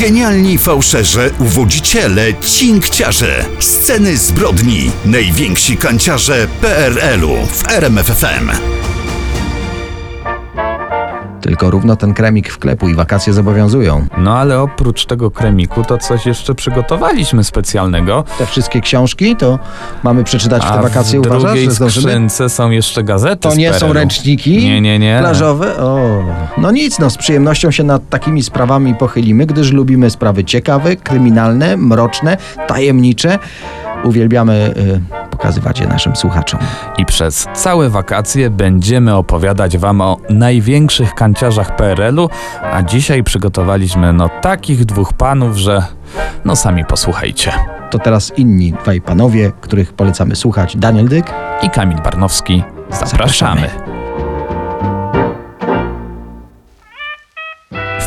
Genialni fałszerze, uwodziciele, cinkciarze. Sceny zbrodni. Najwięksi kanciarze PRL-u w RMFFM. Tylko równo ten kremik w klepu i wakacje zobowiązują. No ale oprócz tego kremiku to coś jeszcze przygotowaliśmy specjalnego. Te wszystkie książki to mamy przeczytać w te A wakacje, w uważasz, drugiej że zdążymy? skrzynce są jeszcze gazety To nie są ręczniki Nie, nie, nie. plażowe? O, no nic, no z przyjemnością się nad takimi sprawami pochylimy, gdyż lubimy sprawy ciekawe, kryminalne, mroczne, tajemnicze. Uwielbiamy y, pokazywać je naszym słuchaczom. I przez całe wakacje będziemy opowiadać Wam o największych kanciarzach PRL-u, a dzisiaj przygotowaliśmy no takich dwóch panów, że no sami posłuchajcie. To teraz inni dwaj panowie, których polecamy słuchać. Daniel Dyk. I Kamil Barnowski, zapraszamy. Zapraszamy.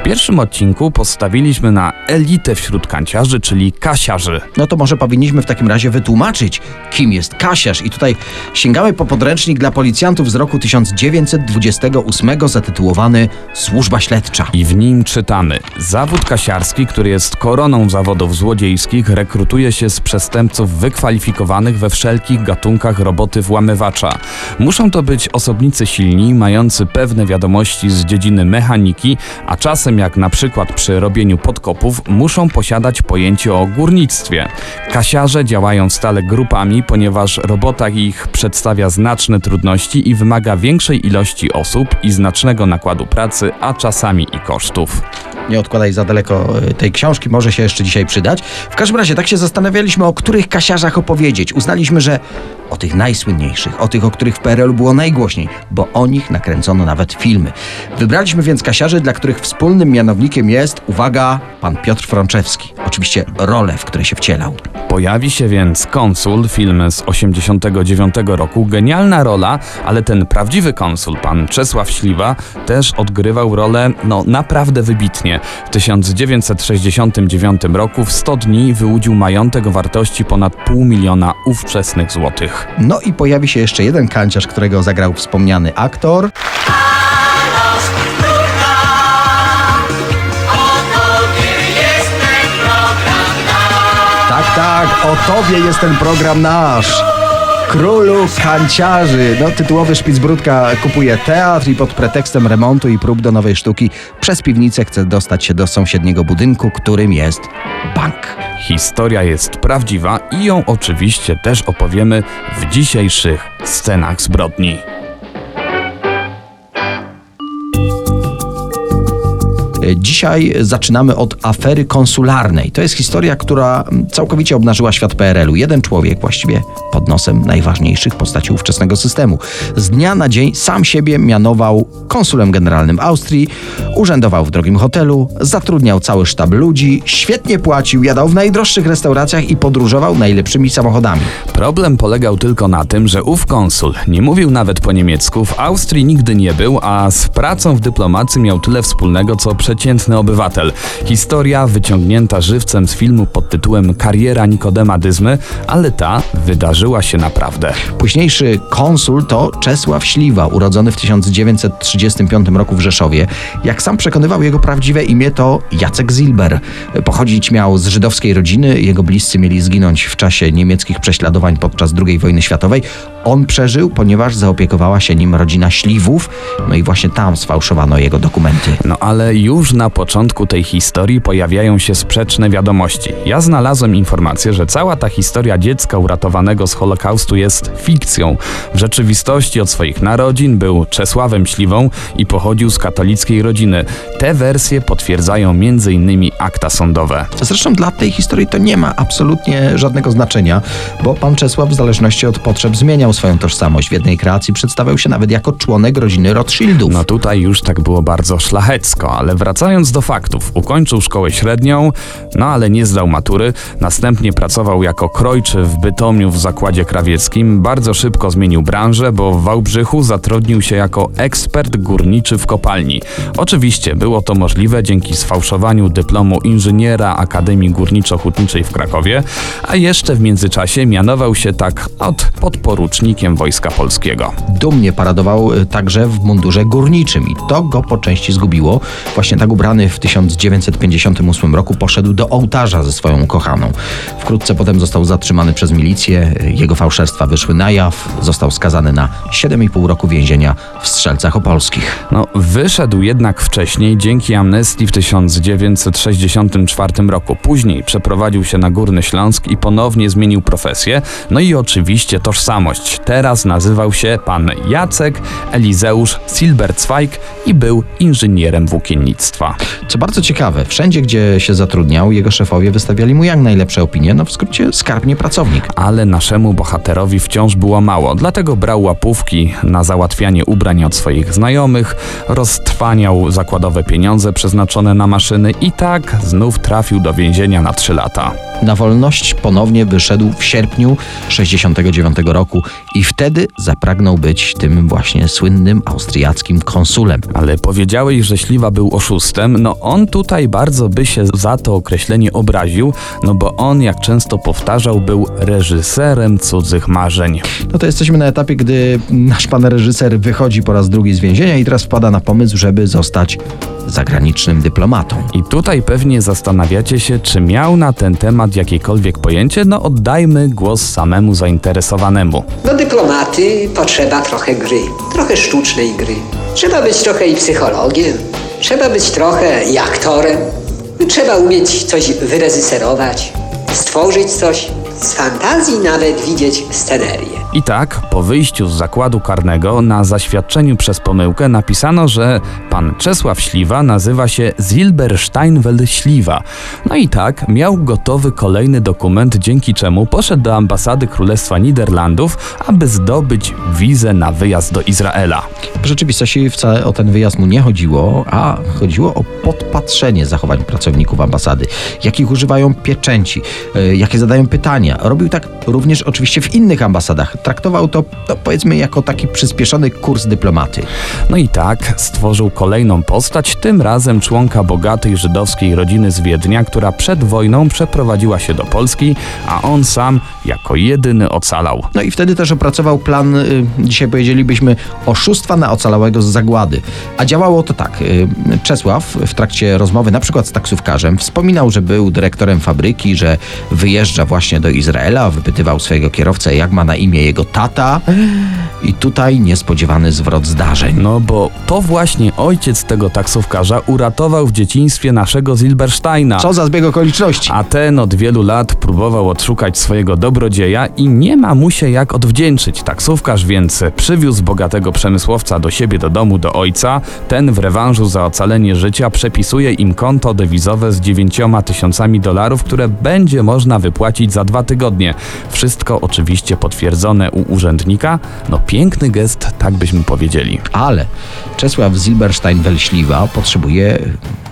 Pierwszym odcinku postawiliśmy na elitę wśród kanciarzy, czyli kasiarzy. No to może powinniśmy w takim razie wytłumaczyć, kim jest Kasiarz. I tutaj sięgamy po podręcznik dla policjantów z roku 1928 zatytułowany Służba Śledcza. I w nim czytamy: Zawód kasiarski, który jest koroną zawodów złodziejskich, rekrutuje się z przestępców wykwalifikowanych we wszelkich gatunkach roboty włamywacza. Muszą to być osobnicy silni, mający pewne wiadomości z dziedziny mechaniki, a czasem, jak na przykład przy robieniu podkopów, muszą posiadać pojęcie o górnictwie. Kasiarze działają stale grupami, ponieważ robota ich przedstawia znaczne trudności i wymaga większej ilości osób i znacznego nakładu pracy, a czasami i kosztów. Nie odkładaj za daleko y, tej książki, może się jeszcze dzisiaj przydać. W każdym razie tak się zastanawialiśmy, o których kasiarzach opowiedzieć. Uznaliśmy, że o tych najsłynniejszych, o tych, o których w PRL było najgłośniej, bo o nich nakręcono nawet filmy. Wybraliśmy więc kasiarzy, dla których wspólnym mianownikiem jest, uwaga, pan Piotr Frączewski. Oczywiście role, w które się wcielał. Pojawi się więc Konsul, film z 89 roku. Genialna rola, ale ten prawdziwy konsul, pan Czesław Śliwa, też odgrywał rolę no naprawdę wybitnie. W 1969 roku w 100 dni wyłudził majątek o wartości ponad pół miliona ówczesnych złotych. No i pojawi się jeszcze jeden kanciarz, którego zagrał wspomniany aktor. Tak, tak, o tobie jest ten program nasz. Królu kanciarzy. No, tytułowy Szpicbrudka kupuje teatr i pod pretekstem remontu i prób do nowej sztuki przez piwnicę chce dostać się do sąsiedniego budynku, którym jest bank. Historia jest prawdziwa i ją oczywiście też opowiemy w dzisiejszych scenach zbrodni. Dzisiaj zaczynamy od afery konsularnej. To jest historia, która całkowicie obnażyła świat PRL-u. Jeden człowiek właściwie pod nosem najważniejszych postaci ówczesnego systemu. Z dnia na dzień sam siebie mianował konsulem generalnym Austrii, urzędował w drogim hotelu, zatrudniał cały sztab ludzi, świetnie płacił, jadał w najdroższych restauracjach i podróżował najlepszymi samochodami. Problem polegał tylko na tym, że ów konsul nie mówił nawet po niemiecku, w Austrii nigdy nie był, a z pracą w dyplomacji miał tyle wspólnego co przeciętny obywatel. Historia wyciągnięta żywcem z filmu pod tytułem Kariera Nikodema Dyzmy, ale ta wydarzyła się naprawdę. Późniejszy konsul to Czesław Śliwa, urodzony w 1935 roku w Rzeszowie. Jak sam przekonywał, jego prawdziwe imię to Jacek Zilber. Pochodzić miał z żydowskiej rodziny, jego bliscy mieli zginąć w czasie niemieckich prześladowań podczas II wojny światowej. On przeżył, ponieważ zaopiekowała się nim rodzina Śliwów, no i właśnie tam sfałszowano jego dokumenty. No ale już na początku tej historii pojawiają się sprzeczne wiadomości. Ja znalazłem informację, że cała ta historia dziecka uratowanego z Holokaustu jest fikcją. W rzeczywistości od swoich narodzin był Czesławem Śliwą i pochodził z katolickiej rodziny. Te wersje potwierdzają m.in. akta sądowe. Zresztą dla tej historii to nie ma absolutnie żadnego znaczenia, bo pan Czesław w zależności od potrzeb zmieniał swoją tożsamość. W jednej kreacji przedstawiał się nawet jako członek rodziny Rothschildów. No tutaj już tak było bardzo szlachecko, ale wracając do faktów, ukończył szkołę średnią, no ale nie zdał matury, następnie pracował jako krojczy w Bytomiu w zakładzie krawieckim, bardzo szybko zmienił branżę, bo w Wałbrzychu zatrudnił się jako ekspert górniczy w kopalni. Oczywiście było to możliwe dzięki sfałszowaniu dyplomu inżyniera Akademii Górniczo-Hutniczej w Krakowie, a jeszcze w międzyczasie mianował się tak od podporucznikiem Wojska Polskiego. Dumnie paradował y, także w mundurze górniczym i to go po części zgubiło. Właśnie tak ubrany w 1958 roku poszedł do ołtarza ze swoją ukochaną. Wkrótce potem został zatrzymany przez milicję, jego fałszerstwa wyszły na jaw, został skazany na 7,5 roku więzienia w Strzelcach Opolskich. No, wyszedł jednak wcześniej dzięki amnestii w 1964 roku. Później przeprowadził się na Górny Śląsk i ponownie zmienił profesję, no i oczywiście tożsamość. Teraz nazywał się pan Jacek Elizeusz Silberzweig i był inżynierem Co bardzo ciekawe, wszędzie gdzie się zatrudniał, jego szefowie wystawiali mu jak najlepsze opinie, no w skrócie skarbnie pracownik. Ale naszemu bohaterowi wciąż było mało, dlatego brał łapówki na załatwianie ubrań od swoich znajomych, roztrwaniał zakładowe pieniądze przeznaczone na maszyny i tak znów trafił do więzienia na 3 lata. Na wolność ponownie wyszedł w sierpniu 69 roku i wtedy zapragnął być tym właśnie słynnym austriackim konsulem. Ale powiedziałeś, że Śliwa był oszustem. No on tutaj bardzo by się za to określenie obraził, no bo on, jak często powtarzał, był reżyserem cudzych marzeń. No to jesteśmy na etapie, gdy nasz pan reżyser wychodzi po raz drugi z więzienia i teraz wpada na pomysł, żeby zostać zagranicznym dyplomatą. I tutaj pewnie zastanawiacie się, czy miał na ten temat jakiekolwiek pojęcie? No oddajmy głos samemu zainteresowanemu. Do dyplomaty potrzeba trochę gry, trochę sztucznej gry. Trzeba być trochę i psychologiem, trzeba być trochę i aktorem, trzeba umieć coś wyreżyserować, stworzyć coś, z fantazji nawet widzieć scenerię. I tak, po wyjściu z zakładu karnego na zaświadczeniu przez pomyłkę napisano, że pan Czesław Śliwa nazywa się Zilbersteinwel Śliwa. No i tak, miał gotowy kolejny dokument, dzięki czemu poszedł do ambasady Królestwa Niderlandów, aby zdobyć wizę na wyjazd do Izraela. W rzeczywistości wcale o ten wyjazd mu nie chodziło, a chodziło o podpatrzenie zachowań pracowników ambasady, jakich używają pieczęci, y, jakie zadają pytania. Robił tak również oczywiście w innych ambasadach. Traktował to, no, powiedzmy, jako taki przyspieszony kurs dyplomaty. No i tak stworzył kolejną postać, tym razem członka bogatej żydowskiej rodziny z Wiednia, która przed wojną przeprowadziła się do Polski, a on sam jako jedyny ocalał. No i wtedy też opracował plan, y, dzisiaj powiedzielibyśmy, oszustwa na ocalałego z zagłady. A działało to tak. y, Czesław w trakcie rozmowy, na przykład z taksówkarzem, wspominał, że był dyrektorem fabryki, że wyjeżdża właśnie do Izraela, wypytywał swojego kierowcę, jak ma na imię jego tata. I tutaj niespodziewany zwrot zdarzeń. No bo to właśnie ojciec tego taksówkarza uratował w dzieciństwie naszego Zilbersteina. Co za zbieg okoliczności. A ten od wielu lat próbował odszukać swojego dobrodzieja i nie ma mu się jak odwdzięczyć. Taksówkarz więc przywiózł bogatego przemysłowca do siebie do domu do ojca. Ten w rewanżu za ocalenie życia przepisuje im konto dewizowe z dziewięcioma tysiącami dolarów, które będzie można wypłacić za dwa tygodnie. Wszystko oczywiście potwierdzone u urzędnika. No piękny gest, tak byśmy powiedzieli. Ale Czesław Zilberstein-Welśliwa potrzebuje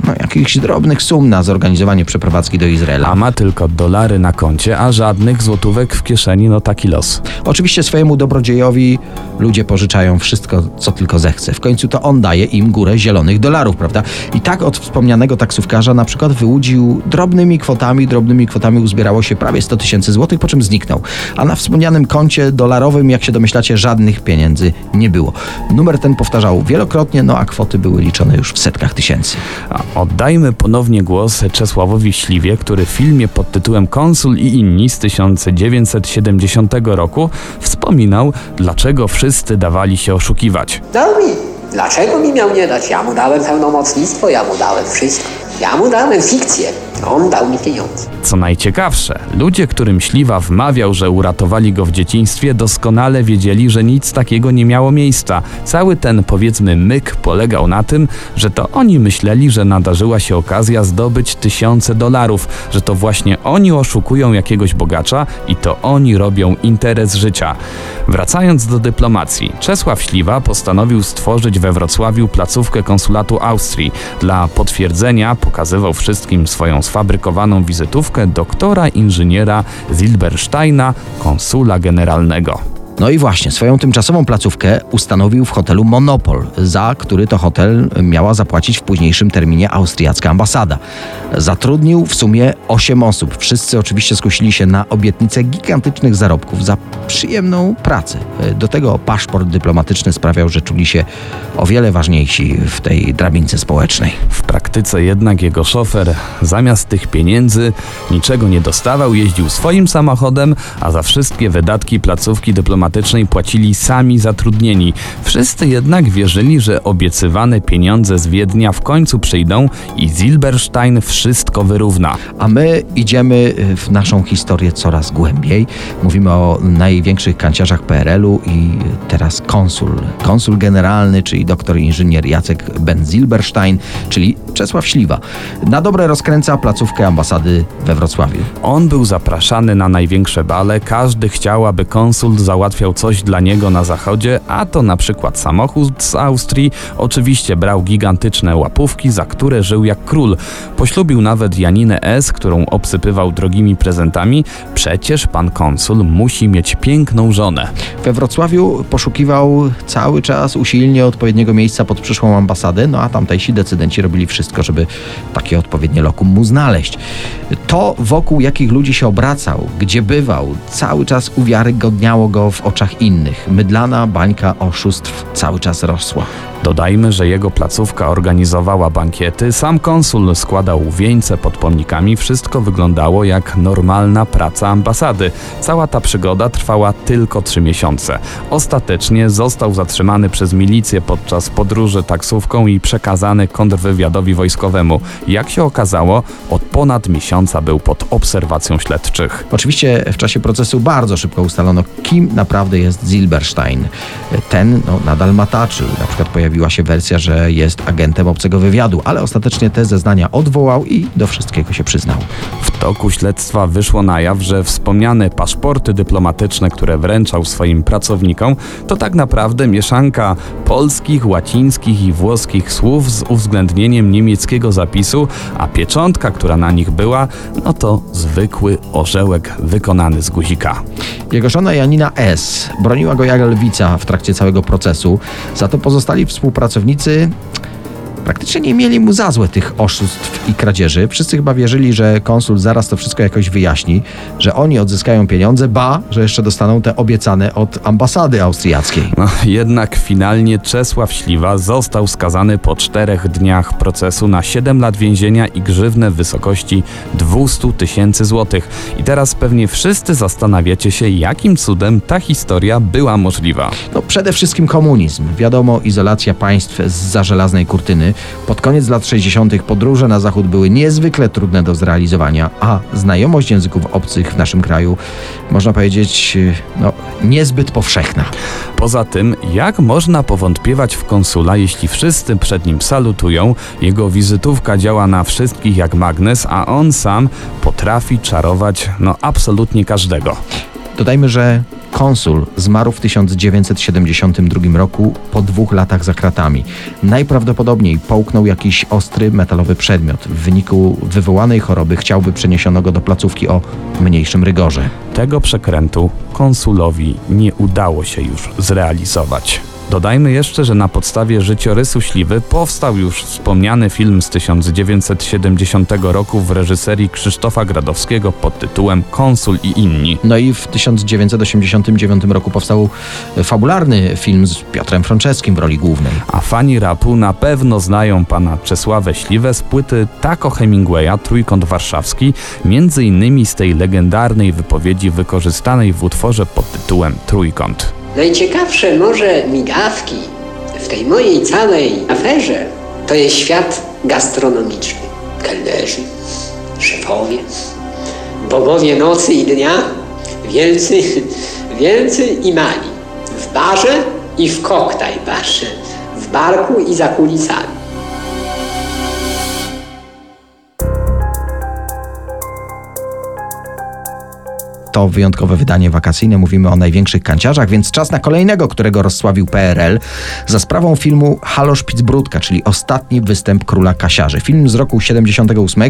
no, jakichś drobnych sum na zorganizowanie przeprowadzki do Izraela. A ma tylko dolary na koncie, a żadnych złotówek w kieszeni, no taki los. Oczywiście swojemu dobrodziejowi ludzie pożyczają wszystko, co tylko zechce. W końcu to on daje im górę zielonych dolarów, prawda? I tak od wspomnianego taksówkarza na przykład wyłudził drobnymi kwotami, drobnymi kwotami uzbierało się prawie 100 tysięcy złotych, po czym zniknął. A na wspomnianym koncie dolarowym, jak się domyślacie, żadnych pieniędzy nie było. Numer ten powtarzał wielokrotnie, no a kwoty były liczone już w setkach tysięcy. Oddajmy ponownie głos Czesławowi Śliwie, który w filmie pod tytułem Konsul i inni z 1970 roku wspominał, dlaczego wszyscy dawali się oszukiwać. Dał mi. Dlaczego mi miał nie dać? Ja mu dałem pełnomocnictwo, ja mu dałem wszystko. Ja mu dałem fikcję. On dał mi pieniądze. Co najciekawsze, ludzie, którym Śliwa wmawiał, że uratowali go w dzieciństwie, doskonale wiedzieli, że nic takiego nie miało miejsca. Cały ten, powiedzmy, myk polegał na tym, że to oni myśleli, że nadarzyła się okazja zdobyć tysiące dolarów, że to właśnie oni oszukują jakiegoś bogacza i to oni robią interes życia. Wracając do dyplomacji, Czesław Śliwa postanowił stworzyć we Wrocławiu placówkę konsulatu Austrii. Dla potwierdzenia pokazywał wszystkim swoją sfabrykowaną wizytówkę doktora inżyniera Zilbersteina, konsula generalnego. No i właśnie, swoją tymczasową placówkę ustanowił w hotelu Monopol, za który to hotel miała zapłacić w późniejszym terminie austriacka ambasada. Zatrudnił w sumie 8 osób. Wszyscy oczywiście skusili się na obietnicę gigantycznych zarobków za przyjemną pracę. Do tego paszport dyplomatyczny sprawiał, że czuli się o wiele ważniejsi w tej drabince społecznej. W praktyce jednak jego szofer zamiast tych pieniędzy niczego nie dostawał, jeździł swoim samochodem, a za wszystkie wydatki placówki dyplomatycznej płacili sami zatrudnieni. Wszyscy jednak wierzyli, że obiecywane pieniądze z Wiednia w końcu przyjdą i Silberstein wszystko wyrówna. A my idziemy w naszą historię coraz głębiej. Mówimy o największych kanciarzach PRL-u i teraz konsul. Konsul generalny, czyli doktor inżynier Jacek Ben Silberstein, czyli Czesław Śliwa. Na dobre rozkręca placówkę ambasady we Wrocławiu. On był zapraszany na największe bale, każdy chciał, aby konsul załatwiał coś dla niego na zachodzie, a to na przykład samochód z Austrii. Oczywiście brał gigantyczne łapówki, za które żył jak król. Poślubił nawet Janinę S., którą obsypywał drogimi prezentami. Przecież pan konsul musi mieć piękną żonę. We Wrocławiu poszukiwał cały czas usilnie odpowiedniego miejsca pod przyszłą ambasadę, no a tamtejsi decydenci robili wszystko, żeby takie odpowiednie lokum mu znaleźć. To, wokół jakich ludzi się obracał, gdzie bywał, cały czas uwiarygodniało go w oczach innych. Mydlana bańka oszustw cały czas rosła. Dodajmy, że jego placówka organizowała bankiety, sam konsul składał wieńce pod pomnikami, wszystko wyglądało jak normalna praca ambasady. Cała ta przygoda trwała tylko trzy miesiące. Ostatecznie został zatrzymany przez milicję podczas podróży taksówką i przekazany kontrwywiadowi wojskowemu. Jak się okazało, od ponad miesiąca był pod obserwacją śledczych. Oczywiście w czasie procesu bardzo szybko ustalono, kim naprawdę jest Silberstein. Ten no, nadal mataczył. Na przykład pojawiła się wersja, że jest agentem obcego wywiadu, ale ostatecznie te zeznania odwołał i do wszystkiego się przyznał. W toku śledztwa wyszło na jaw, że wspomniane paszporty dyplomatyczne, które wręczał swoim pracownikom, to tak naprawdę mieszanka polskich, łacińskich i włoskich słów z uwzględnieniem niemieckiego zapisu, a pieczątka, która na nich była, no to zwykły orzełek wykonany z guzika. Jego żona Janina S. broniła go jak lwica w trakcie całego procesu, za to pozostali współpracownicy praktycznie nie mieli mu za złe tych oszustw i kradzieży. Wszyscy chyba wierzyli, że konsul zaraz to wszystko jakoś wyjaśni, że oni odzyskają pieniądze, ba, że jeszcze dostaną te obiecane od ambasady austriackiej. No, jednak finalnie Czesław Śliwa został skazany po czterech dniach procesu na 7 lat więzienia i grzywnę w wysokości 200 tysięcy złotych. I teraz pewnie wszyscy zastanawiacie się, jakim cudem ta historia była możliwa. No przede wszystkim komunizm. Wiadomo, izolacja państw z żelaznej kurtyny. Pod koniec lat 60. podróże na zachód były niezwykle trudne do zrealizowania, a znajomość języków obcych w naszym kraju, można powiedzieć, no, niezbyt powszechna. Poza tym, jak można powątpiewać w konsula, jeśli wszyscy przed nim salutują, jego wizytówka działa na wszystkich jak magnes, a on sam potrafi czarować no absolutnie każdego. Dodajmy, że konsul zmarł w 1972 roku po dwóch latach za kratami. Najprawdopodobniej połknął jakiś ostry metalowy przedmiot. W wyniku wywołanej choroby chciałby przeniesiono go do placówki o mniejszym rygorze. Tego przekrętu konsulowi nie udało się już zrealizować. Dodajmy jeszcze, że na podstawie życiorysu Śliwy powstał już wspomniany film z 1970 roku w reżyserii Krzysztofa Gradowskiego pod tytułem Konsul i inni. No i w 1989 roku powstał fabularny film z Piotrem Franceskim w roli głównej. A fani rapu na pewno znają pana Czesławę Śliwę z płyty Taco Hemingwaya Trójkąt Warszawski, między innymi z tej legendarnej wypowiedzi wykorzystanej w utworze pod tytułem Trójkąt. Najciekawsze może migawki w tej mojej całej aferze to jest świat gastronomiczny. Kelnerzy, szefowie, bogowie nocy i dnia, wielcy, wielcy i mali. W barze i w koktaj barze, w barku i za kulisami. To wyjątkowe wydanie wakacyjne. Mówimy o największych kanciarzach, więc czas na kolejnego, którego rozsławił PRL za sprawą filmu Halo Spicbrudka, czyli ostatni występ króla kasiarzy. Film z roku 78.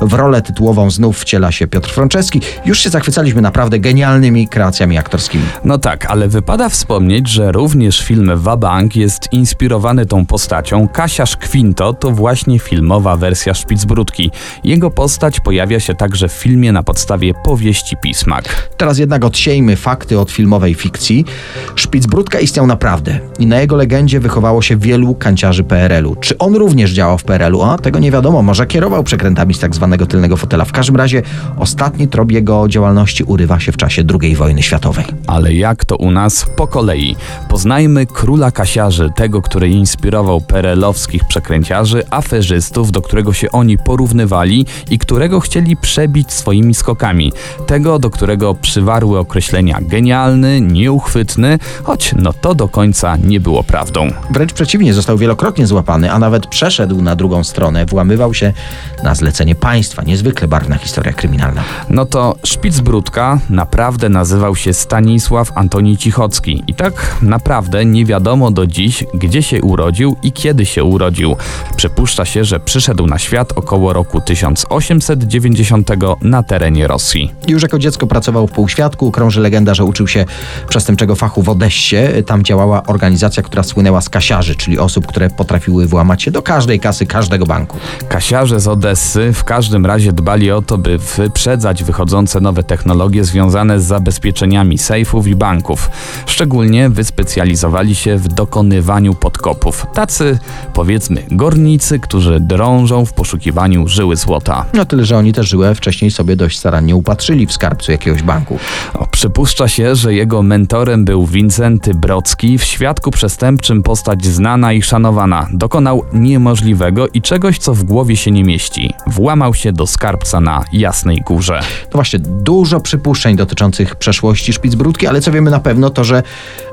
W rolę tytułową znów wciela się Piotr Franceski. Już się zachwycaliśmy naprawdę genialnymi kreacjami aktorskimi. No tak, ale wypada wspomnieć, że również film Wabank jest inspirowany tą postacią. Kasiarz Quinto to właśnie filmowa wersja Szpicbrudki. Jego postać pojawia się także w filmie na podstawie powieści Pismak. Teraz jednak odsiejmy fakty od filmowej fikcji. Szpicbrudka istniał naprawdę i na jego legendzie wychowało się wielu kanciarzy PRL-u. Czy on również działał w PRL-u? A tego nie wiadomo. Może kierował przekrętami z tak zwanego tylnego fotela. W każdym razie ostatni trop jego działalności urywa się w czasie II wojny światowej. Ale jak to u nas? Po kolei. Poznajmy króla kasiarzy, tego, który inspirował perelowskich przekręciarzy, aferzystów, do którego się oni porównywali i którego chcieli przebić swoimi skokami. Tego, do którego przywarły określenia genialny, nieuchwytny, choć no to do końca nie było prawdą. Wręcz przeciwnie, został wielokrotnie złapany, a nawet przeszedł na drugą stronę, włamywał się na zlecenie państwa. Niezwykle barwna historia kryminalna. No to Szpicbrudka naprawdę nazywał się Stanisław Antoni Cichocki i tak naprawdę nie wiadomo do dziś, gdzie się urodził i kiedy się urodził. Przypuszcza się, że przyszedł na świat około roku 1890 na terenie Rosji. Już jako dziecko pracował w półświadku. Krąży legenda, że uczył się przestępczego fachu w Odessie. Tam działała organizacja, która słynęła z kasiarzy, czyli osób, które potrafiły włamać się do każdej kasy każdego banku. Kasiarze z Odessy w każdym razie dbali o to, by wyprzedzać wychodzące nowe technologie związane z zabezpieczeniami sejfów i banków. Szczególnie wyspecjalizowali się w dokonywaniu podkopów. Tacy, powiedzmy, gornicy, którzy drążą w poszukiwaniu żyły złota. No tyle, że oni też żyłę wcześniej sobie dość starannie upatrzyli w skarbcu jakiegoś banku. O, przypuszcza się, że jego mentorem był Wincenty Brocki, w świadku przestępczym postać znana i szanowana. Dokonał niemożliwego i czegoś, co w głowie się nie mieści. Włamał się do skarbca na Jasnej Górze. No właśnie, dużo przypuszczeń dotyczących przeszłości Szpicbrudki, ale co wiemy na pewno, to że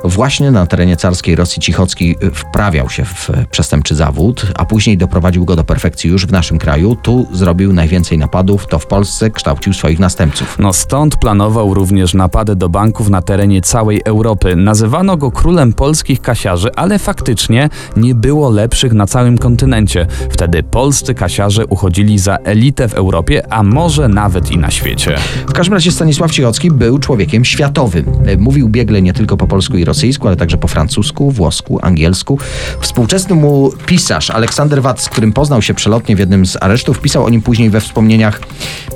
właśnie na terenie carskiej Rosji Cichocki y, wprawiał się w przestępczy zawód, a później doprowadził go do perfekcji już w naszym kraju. Tu zrobił najwięcej napadów, to w Polsce kształcił swoich następców. No stąd planował również napady do banków na terenie całej Europy. Nazywano go królem polskich kasiarzy, ale faktycznie nie było lepszych na całym kontynencie. Wtedy polscy kasiarze uchodzili za elitę w Europie, a może nawet i na świecie. W każdym razie Stanisław Cichocki był człowiekiem światowym. E, Mówił biegle nie tylko po polsku i rosyjsku, ale także po francusku, włosku, angielsku. Współczesny mu pisarz Aleksander Watt, z którym poznał się przelotnie w jednym z aresztów, pisał o nim później we wspomnieniach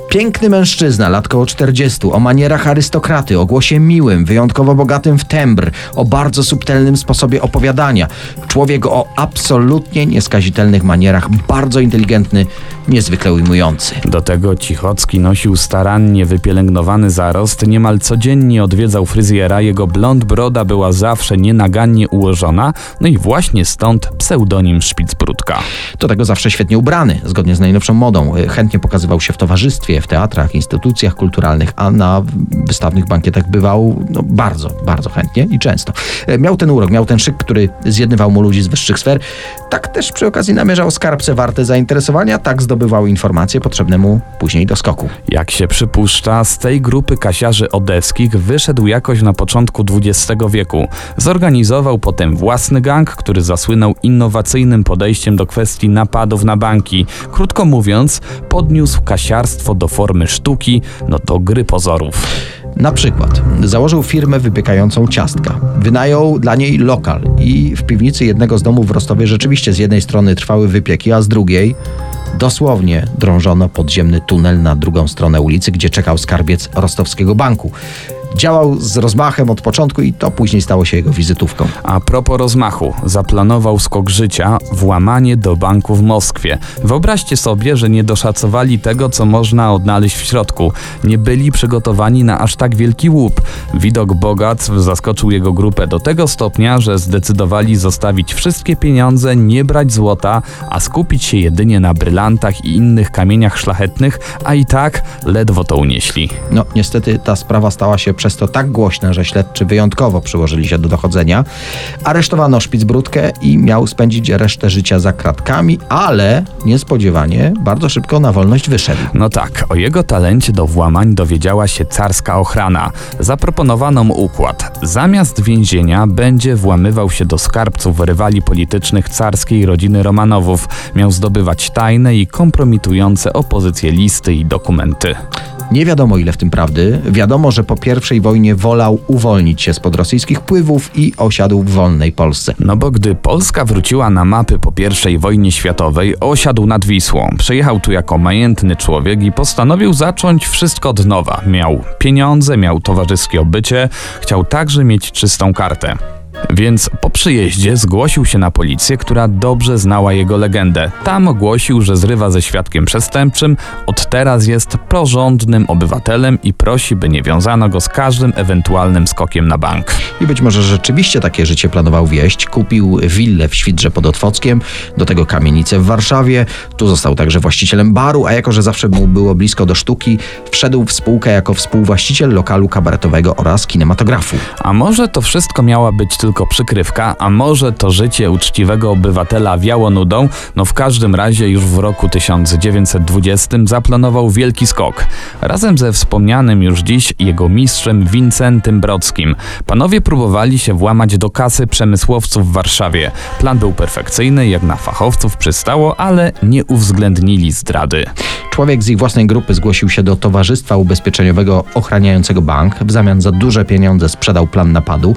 Piękny mężczyzna, lat koło 40, o manierach arystokraty, o głosie miłym, wyjątkowo bogatym w tembr, o bardzo subtelnym sposobie opowiadania. Człowiek o absolutnie nieskazitelnych manierach, bardzo inteligentny, niezwykle ujmujący. Do tego Cichocki nosił starannie wypielęgnowany zarost, niemal codziennie odwiedzał fryzjera, jego blond broda była zawsze nienagannie ułożona, no i właśnie stąd pseudonim Szpicbrudka. Do tego zawsze świetnie ubrany, zgodnie z najnowszą modą. Y, Chętnie pokazywał się w towarzystwie, w teatrach, instytucjach kulturalnych, a na wystawnych bankietach bywał no, bardzo, bardzo chętnie i często. Y, Miał ten urok, miał ten szyk, który zjednywał mu ludzi z wyższych sfer. Tak też przy okazji namierzał skarbce warte zainteresowania, tak zdobywał informacje potrzebne mu później do skoku. Jak się przypuszcza, z tej grupy kasiarzy odeskich wyszedł jakoś na początku XX wieku. Zorganizował potem własny gang, który zasłynął innowacyjnym podejściem do kwestii napadów na banki. Krótko mówiąc, podniósł kasiarstwo do formy sztuki, no do gry pozorów. Na przykład założył firmę wypiekającą ciastka, wynajął dla niej lokal i w piwnicy jednego z domów w Rostowie rzeczywiście z jednej strony trwały wypieki, a z drugiej dosłownie drążono podziemny tunel na drugą stronę ulicy, gdzie czekał skarbiec rostowskiego banku. Działał z rozmachem od początku i to później stało się jego wizytówką. A propos rozmachu, zaplanował skok życia, włamanie do banku w Moskwie. Wyobraźcie sobie, że nie doszacowali tego, co można odnaleźć w środku. Nie byli przygotowani na aż tak wielki łup. Widok bogactw zaskoczył jego grupę do tego stopnia, że zdecydowali zostawić wszystkie pieniądze, nie brać złota, a skupić się jedynie na brylantach i innych kamieniach szlachetnych, a i tak ledwo to unieśli. No, niestety ta sprawa stała się przez to tak głośna, że śledczy wyjątkowo przyłożyli się do dochodzenia. Aresztowano Szpicbrudkę i miał spędzić resztę życia za kratkami, ale niespodziewanie bardzo szybko na wolność wyszedł. No tak, o jego talencie do włamań dowiedziała się carska ochrana. Zaproponowano mu układ. Zamiast więzienia będzie włamywał się do skarbców rywali politycznych carskiej rodziny Romanowów. Miał zdobywać tajne i kompromitujące opozycję listy i dokumenty. Nie wiadomo ile w tym prawdy. Wiadomo, że po pierwszej wojnie wolał uwolnić się spod rosyjskich wpływów i osiadł w wolnej Polsce. No bo gdy Polska wróciła na mapy po I wojnie światowej, osiadł nad Wisłą. Przyjechał tu jako majętny człowiek i postanowił zacząć wszystko od nowa. Miał pieniądze, miał towarzyskie obycie, chciał także mieć czystą kartę. Więc po przyjeździe zgłosił się na policję, która dobrze znała jego legendę. Tam ogłosił, że zrywa ze świadkiem przestępczym, od teraz jest porządnym obywatelem i prosi, by nie wiązano go z każdym ewentualnym skokiem na bank. I być może rzeczywiście takie życie planował wieść. Kupił willę w Świdrze pod Otwockiem, do tego kamienicę w Warszawie. Tu został także właścicielem baru, a jako, że zawsze mu było blisko do sztuki, wszedł w spółkę jako współwłaściciel lokalu kabaretowego oraz kinematografu. A może to wszystko miała być tylko przykrywka, a może to życie uczciwego obywatela wiało nudą? No w każdym razie już w roku 1920 zaplanował wielki skok. Razem ze wspomnianym już dziś jego mistrzem Wincentym Brodskim. Panowie próbowali się włamać do kasy przemysłowców w Warszawie. Plan był perfekcyjny, jak na fachowców przystało, ale nie uwzględnili zdrady. Człowiek z ich własnej grupy zgłosił się do Towarzystwa Ubezpieczeniowego ochraniającego bank. W zamian za duże pieniądze sprzedał plan napadu.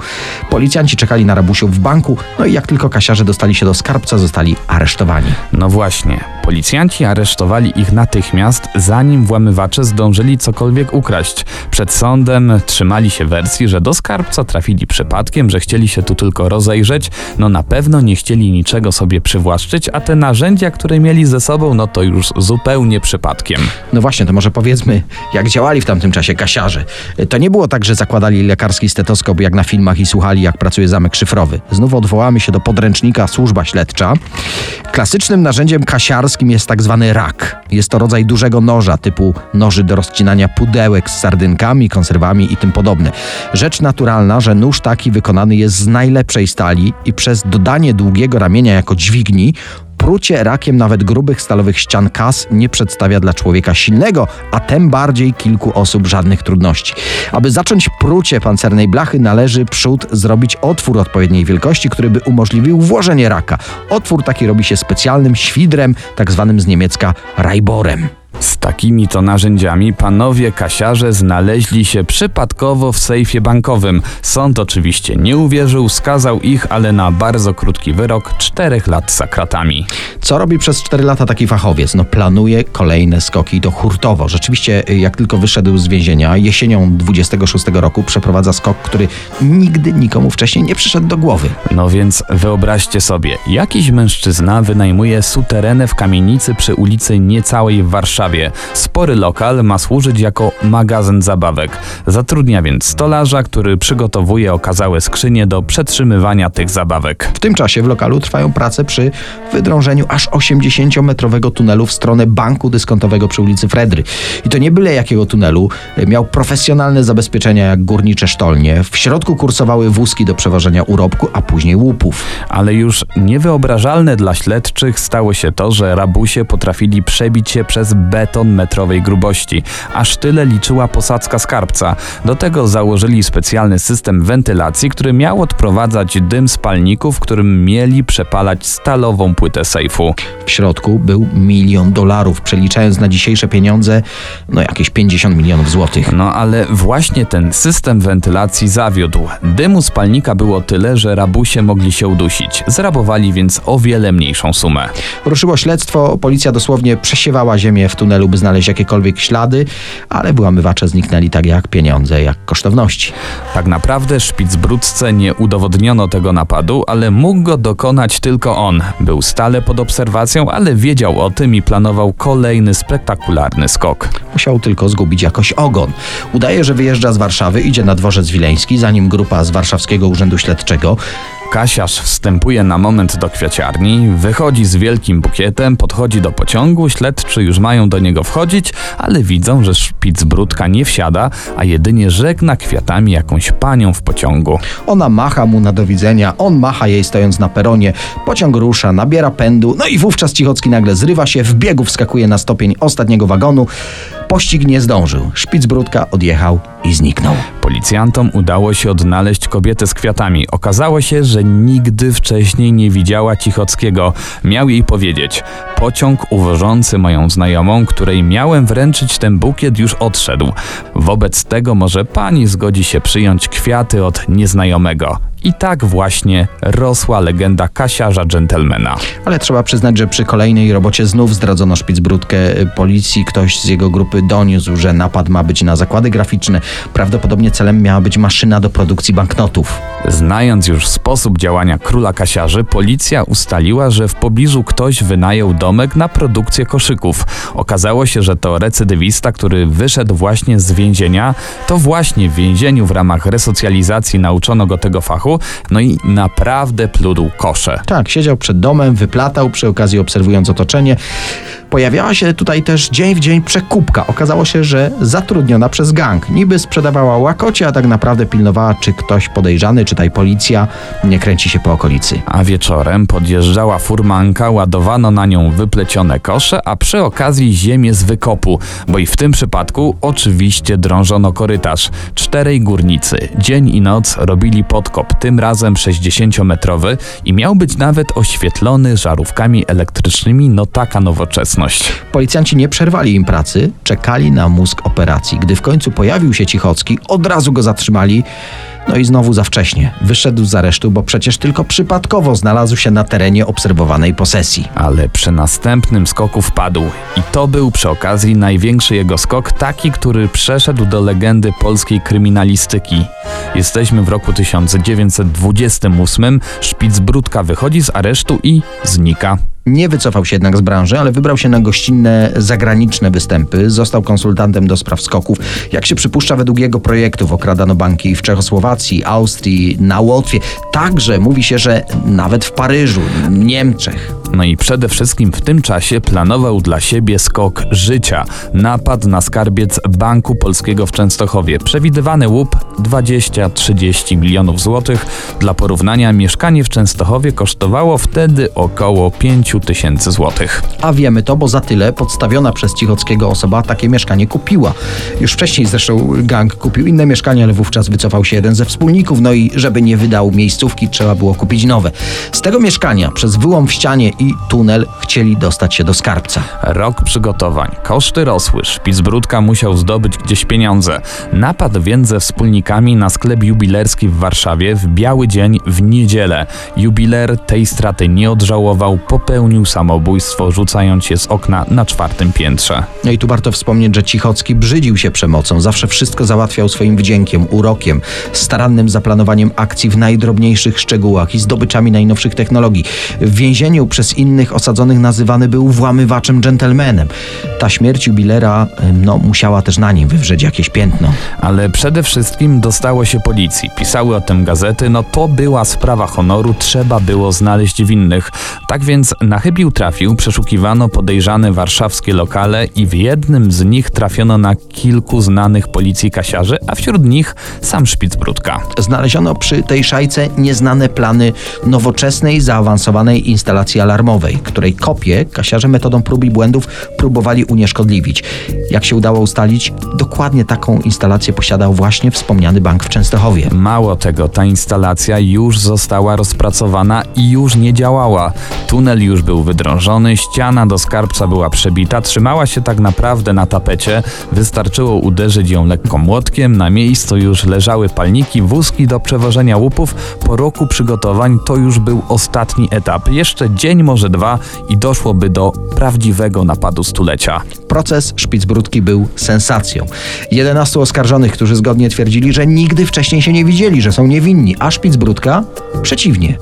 Policjanci czekali na rabusiów w banku, no i jak tylko kasiarze dostali się do skarbca, zostali aresztowani. No właśnie, policjanci aresztowali ich natychmiast, zanim włamywacze zdążyli cokolwiek ukraść. Przed sądem trzymali się wersji, że do skarbca trafili przypadkiem, że chcieli się tu tylko rozejrzeć, no na pewno nie chcieli niczego sobie przywłaszczyć, a te narzędzia, które mieli ze sobą, no to już zupełnie przypadkiem. No właśnie, to może powiedzmy, jak działali w tamtym czasie kasiarze. To nie było tak, że zakładali lekarski stetoskop jak na filmach i słuchali, jak pracuje zamek szyfrowy. Znów odwołamy się do podręcznika Służba Śledcza. Klasycznym narzędziem kasiarskim jest tak zwany rak. Jest to rodzaj dużego noża, typu noży do rozcinania pudełek z sardynkami, konserwami i tym podobne. Rzecz naturalna, że nóż taki wykonany jest z najlepszej stali i przez dodanie długiego ramienia jako dźwigni Prucie rakiem nawet grubych stalowych ścian kas nie przedstawia dla człowieka silnego, a tym bardziej kilku osób żadnych trudności. Aby zacząć prucie pancernej blachy, należy przód zrobić otwór odpowiedniej wielkości, który by umożliwił włożenie raka. Otwór taki robi się specjalnym świdrem, tak zwanym z niemiecka rajborem. Z takimi to narzędziami panowie kasiarze znaleźli się przypadkowo w sejfie bankowym. Sąd oczywiście nie uwierzył, skazał ich, ale na bardzo krótki wyrok czterech lat za kratami. Co robi przez 4 lata taki fachowiec? No planuje kolejne skoki to hurtowo. Rzeczywiście, y, jak tylko wyszedł z więzienia, jesienią 26 roku przeprowadza skok, który nigdy nikomu wcześniej nie przyszedł do głowy. No więc wyobraźcie sobie, jakiś mężczyzna wynajmuje suterenę w kamienicy przy ulicy Niecałej w Warszawie. Spory lokal ma służyć jako magazyn zabawek. Zatrudnia więc stolarza, który przygotowuje okazałe skrzynie do przetrzymywania tych zabawek. W tym czasie w lokalu trwają prace przy wydrążeniu aż 80-metrowego tunelu w stronę banku dyskontowego przy ulicy Fredry. I to nie byle jakiego tunelu. Miał profesjonalne zabezpieczenia jak górnicze sztolnie. W środku kursowały wózki do przewożenia urobku, a później łupów. Ale już niewyobrażalne dla śledczych stało się to, że rabusie potrafili przebić się przez beton metrowej grubości. Aż tyle liczyła posadzka skarbca. Do tego założyli specjalny system wentylacji, który miał odprowadzać dym z palników, którym mieli przepalać stalową płytę sejfu. W środku był milion dolarów, przeliczając na dzisiejsze pieniądze, no jakieś 50 milionów złotych. No ale właśnie ten system wentylacji zawiódł. Dymu z palnika było tyle, że rabusie mogli się udusić. Zrabowali więc o wiele mniejszą sumę. Ruszyło śledztwo, policja dosłownie przesiewała ziemię w tunelu, by znaleźć jakiekolwiek ślady, ale włamywacze zniknęli tak jak pieniądze, jak kosztowności. Tak naprawdę Szpicbrudce nie udowodniono tego napadu, ale mógł go dokonać tylko on. Był stale pod obserwacją, ale wiedział o tym i planował kolejny spektakularny skok. Musiał tylko zgubić jakoś ogon. Udaje, że wyjeżdża z Warszawy, idzie na dworzec wileński, zanim grupa z warszawskiego urzędu śledczego Kasiarz wstępuje na moment do kwiaciarni, wychodzi z wielkim bukietem, podchodzi do pociągu, śledczy już mają do niego wchodzić, ale widzą, że Szpicbrudka nie wsiada, a jedynie żegna kwiatami jakąś panią w pociągu. Ona macha mu na do widzenia, on macha jej stojąc na peronie, pociąg rusza, nabiera pędu, no i wówczas Cichocki nagle zrywa się, w biegu wskakuje na stopień ostatniego wagonu. Pościg nie zdążył. Szpicbrudka odjechał i zniknął. Policjantom udało się odnaleźć kobietę z kwiatami. Okazało się, że nigdy wcześniej nie widziała Cichockiego. Miał jej powiedzieć: Pociąg uwożący moją znajomą, której miałem wręczyć ten bukiet, już odszedł. Wobec tego może pani zgodzi się przyjąć kwiaty od nieznajomego. I tak właśnie rosła legenda kasiarza dżentelmena. Ale trzeba przyznać, że przy kolejnej robocie znów zdradzono Szpicbrudkę policji. Ktoś z jego grupy doniósł, że napad ma być na zakłady graficzne. Prawdopodobnie celem miała być maszyna do produkcji banknotów. Znając już sposób działania króla kasiarzy, policja ustaliła, że w pobliżu ktoś wynajął domek na produkcję koszyków. Okazało się, że to recydywista, który wyszedł właśnie z więzienia. To właśnie w więzieniu w ramach resocjalizacji nauczono go tego fachu, no i naprawdę pludł kosze. Tak, siedział przed domem, wyplatał, przy okazji obserwując otoczenie. Pojawiała się tutaj też dzień w dzień przekupka. Okazało się, że zatrudniona przez gang. Niby sprzedawała łakocie, a tak naprawdę pilnowała, czy ktoś podejrzany, czytaj policja, nie kręci się po okolicy. A wieczorem podjeżdżała furmanka, ładowano na nią wyplecione kosze, a przy okazji ziemię z wykopu, bo i w tym przypadku oczywiście drążono korytarz. Czterej górnicy dzień i noc robili podkop, tym razem 60-metrowy i miał być nawet oświetlony żarówkami elektrycznymi, no taka nowoczesność. Policjanci nie przerwali im pracy, czekali na mózg operacji. Gdy w końcu pojawił się Cichocki, od razu go zatrzymali. No i znowu za wcześnie. Wyszedł z aresztu, bo przecież tylko przypadkowo znalazł się na terenie obserwowanej posesji. Ale przy następnym skoku wpadł. I to był przy okazji największy jego skok, taki, który przeszedł do legendy polskiej kryminalistyki. Jesteśmy w roku 1928. Szpicbrudka wychodzi z aresztu i znika. Nie wycofał się jednak z branży, ale wybrał się na gościnne zagraniczne występy. Został konsultantem do spraw skoków. Jak się przypuszcza, według jego projektów okradano banki w Czechosłowacji, Austrii, na Łotwie. Także mówi się, że nawet w Paryżu, Niemczech. No i przede wszystkim w tym czasie planował dla siebie skok życia. Napad na skarbiec Banku Polskiego w Częstochowie. Przewidywany łup 20-30 milionów złotych. Dla porównania mieszkanie w Częstochowie kosztowało wtedy około 5 tysięcy złotych. A wiemy to, bo za tyle podstawiona przez Cichockiego osoba takie mieszkanie kupiła. Już wcześniej zresztą gang kupił inne mieszkanie, ale wówczas wycofał się jeden ze wspólników, no i żeby nie wydał miejscówki, trzeba było kupić nowe. Z tego mieszkania przez wyłom w ścianie i tunel chcieli dostać się do skarbca. Rok przygotowań, koszty rosły, Szpicbrudka musiał zdobyć gdzieś pieniądze. Napadł więc ze wspólnikami na sklep jubilerski w Warszawie w biały dzień w niedzielę. Jubiler tej straty nie odżałował, popełnił samobójstwo, rzucając się z okna na czwartym piętrze. No i tu warto wspomnieć, że Cichocki brzydził się przemocą, zawsze wszystko załatwiał swoim wdziękiem, urokiem, starannym zaplanowaniem akcji w najdrobniejszych szczegółach i zdobyczami najnowszych technologii. W więzieniu przez innych osadzonych nazywany był włamywaczem dżentelmenem. Ta śmierć jubilera no, musiała też na nim wywrzeć jakieś piętno. Ale przede wszystkim dostało się policji. Pisały o tym gazety, no to była sprawa honoru, trzeba było znaleźć winnych. Tak więc na chybił trafił, przeszukiwano podejrzane warszawskie lokale i w jednym z nich trafiono na kilku znanych policji kasiarzy, a wśród nich sam Szpicbrudka. Znaleziono przy tej szajce nieznane plany nowoczesnej, zaawansowanej instalacji alarmowej, której kopię kasiarze metodą prób i błędów próbowali unieszkodliwić. Jak się udało ustalić, dokładnie taką instalację posiadał właśnie wspomniany bank w Częstochowie. Mało tego, ta instalacja już została rozpracowana i już nie działała. Tunel już był wydrążony, ściana do skarbca była przebita, trzymała się tak naprawdę na tapecie. Wystarczyło uderzyć ją lekko młotkiem, na miejscu już leżały palniki, wózki do przewożenia łupów. Po roku przygotowań to już był ostatni etap. Jeszcze dzień, może dwa i doszłoby do prawdziwego napadu stulecia. Proces Szpicbrudki był sensacją. 11 oskarżonych, którzy zgodnie twierdzili, że nigdy wcześniej się nie widzieli, że są niewinni, a Szpicbrudka przeciwnie,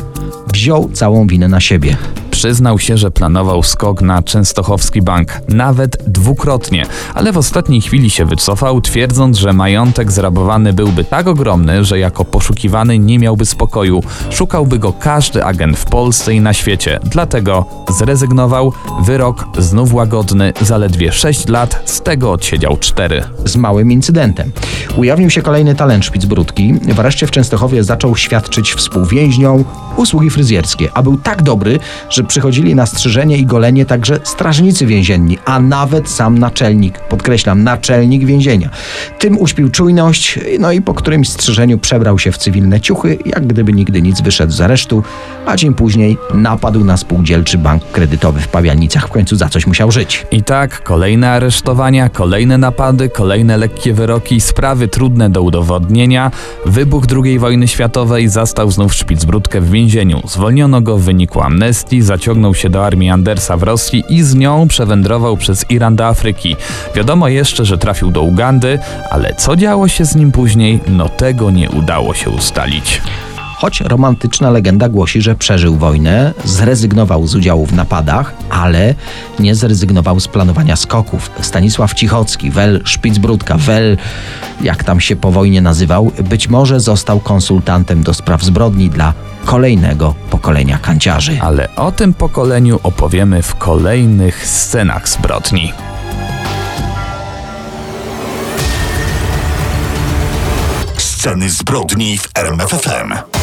wziął całą winę na siebie. Przyznał się, że planował skok na Częstochowski Bank, nawet dwukrotnie, ale w ostatniej chwili się wycofał, twierdząc, że majątek zrabowany byłby tak ogromny, że jako poszukiwany nie miałby spokoju. Szukałby go każdy agent w Polsce i na świecie. Dlatego zrezygnował. Wyrok znów łagodny, zaledwie 6 lat, z tego odsiedział 4. z małym incydentem. Ujawnił się kolejny talent Szpicbrudki. Wreszcie w Częstochowie zaczął świadczyć współwięźniom usługi fryzjerskie, a był tak dobry, że przychodzili na strzyżenie i golenie także strażnicy więzienni, a nawet sam naczelnik, podkreślam, naczelnik więzienia. Tym uśpił czujność, no i po którymś strzyżeniu przebrał się w cywilne ciuchy, jak gdyby nigdy nic wyszedł z aresztu, a dzień później napadł na spółdzielczy bank kredytowy w Pawianicach. W końcu za coś musiał żyć. I tak kolejne aresztowania, kolejne napady, kolejne lekkie wyroki, sprawy trudne do udowodnienia. Wybuch II wojny światowej zastał znów Szpicbrudkę w więzieniu. Zwolniono go w wyniku amnestii, zaciągnął się do armii Andersa w Rosji i z nią przewędrował przez Iran do Afryki. Wiadomo jeszcze, że trafił do Ugandy, ale co działo się z nim później, no tego nie udało się ustalić. Choć romantyczna legenda głosi, że przeżył wojnę, zrezygnował z udziału w napadach, ale nie zrezygnował z planowania skoków. Stanisław Cichocki, Wel Szpicbrudka, Wel, jak tam się po wojnie nazywał, być może został konsultantem do spraw zbrodni dla kolejnego pokolenia kanciarzy. Ale o tym pokoleniu opowiemy w kolejnych scenach zbrodni. Sceny zbrodni w RMFFM.